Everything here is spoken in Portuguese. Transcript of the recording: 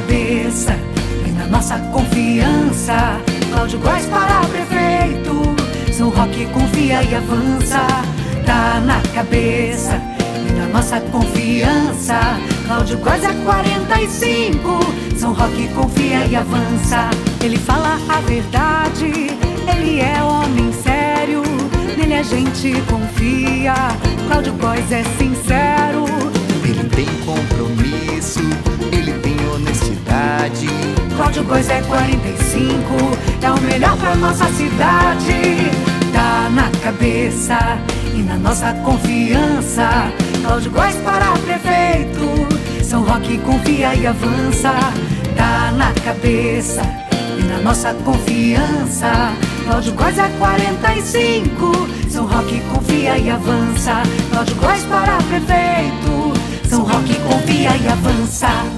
cabeça e na nossa confiança. Cláudio Góes para prefeito. São Roque confia e avança. Tá na cabeça e na nossa confiança. Cláudio Góes é 45. São Roque confia e avança. Ele fala a verdade, ele é homem sério. Nele a gente confia. Cláudio Góes é sincero. Ele tem compromisso. Cláudio Góes é 45, é o melhor pra nossa cidade. Tá na cabeça e na nossa confiança. Cláudio Góes para prefeito. São Roque confia e avança. Tá na cabeça e na nossa confiança. Cláudio Góes é 45. São Roque confia e avança. Cláudio Góes para prefeito. São Roque confia e avança.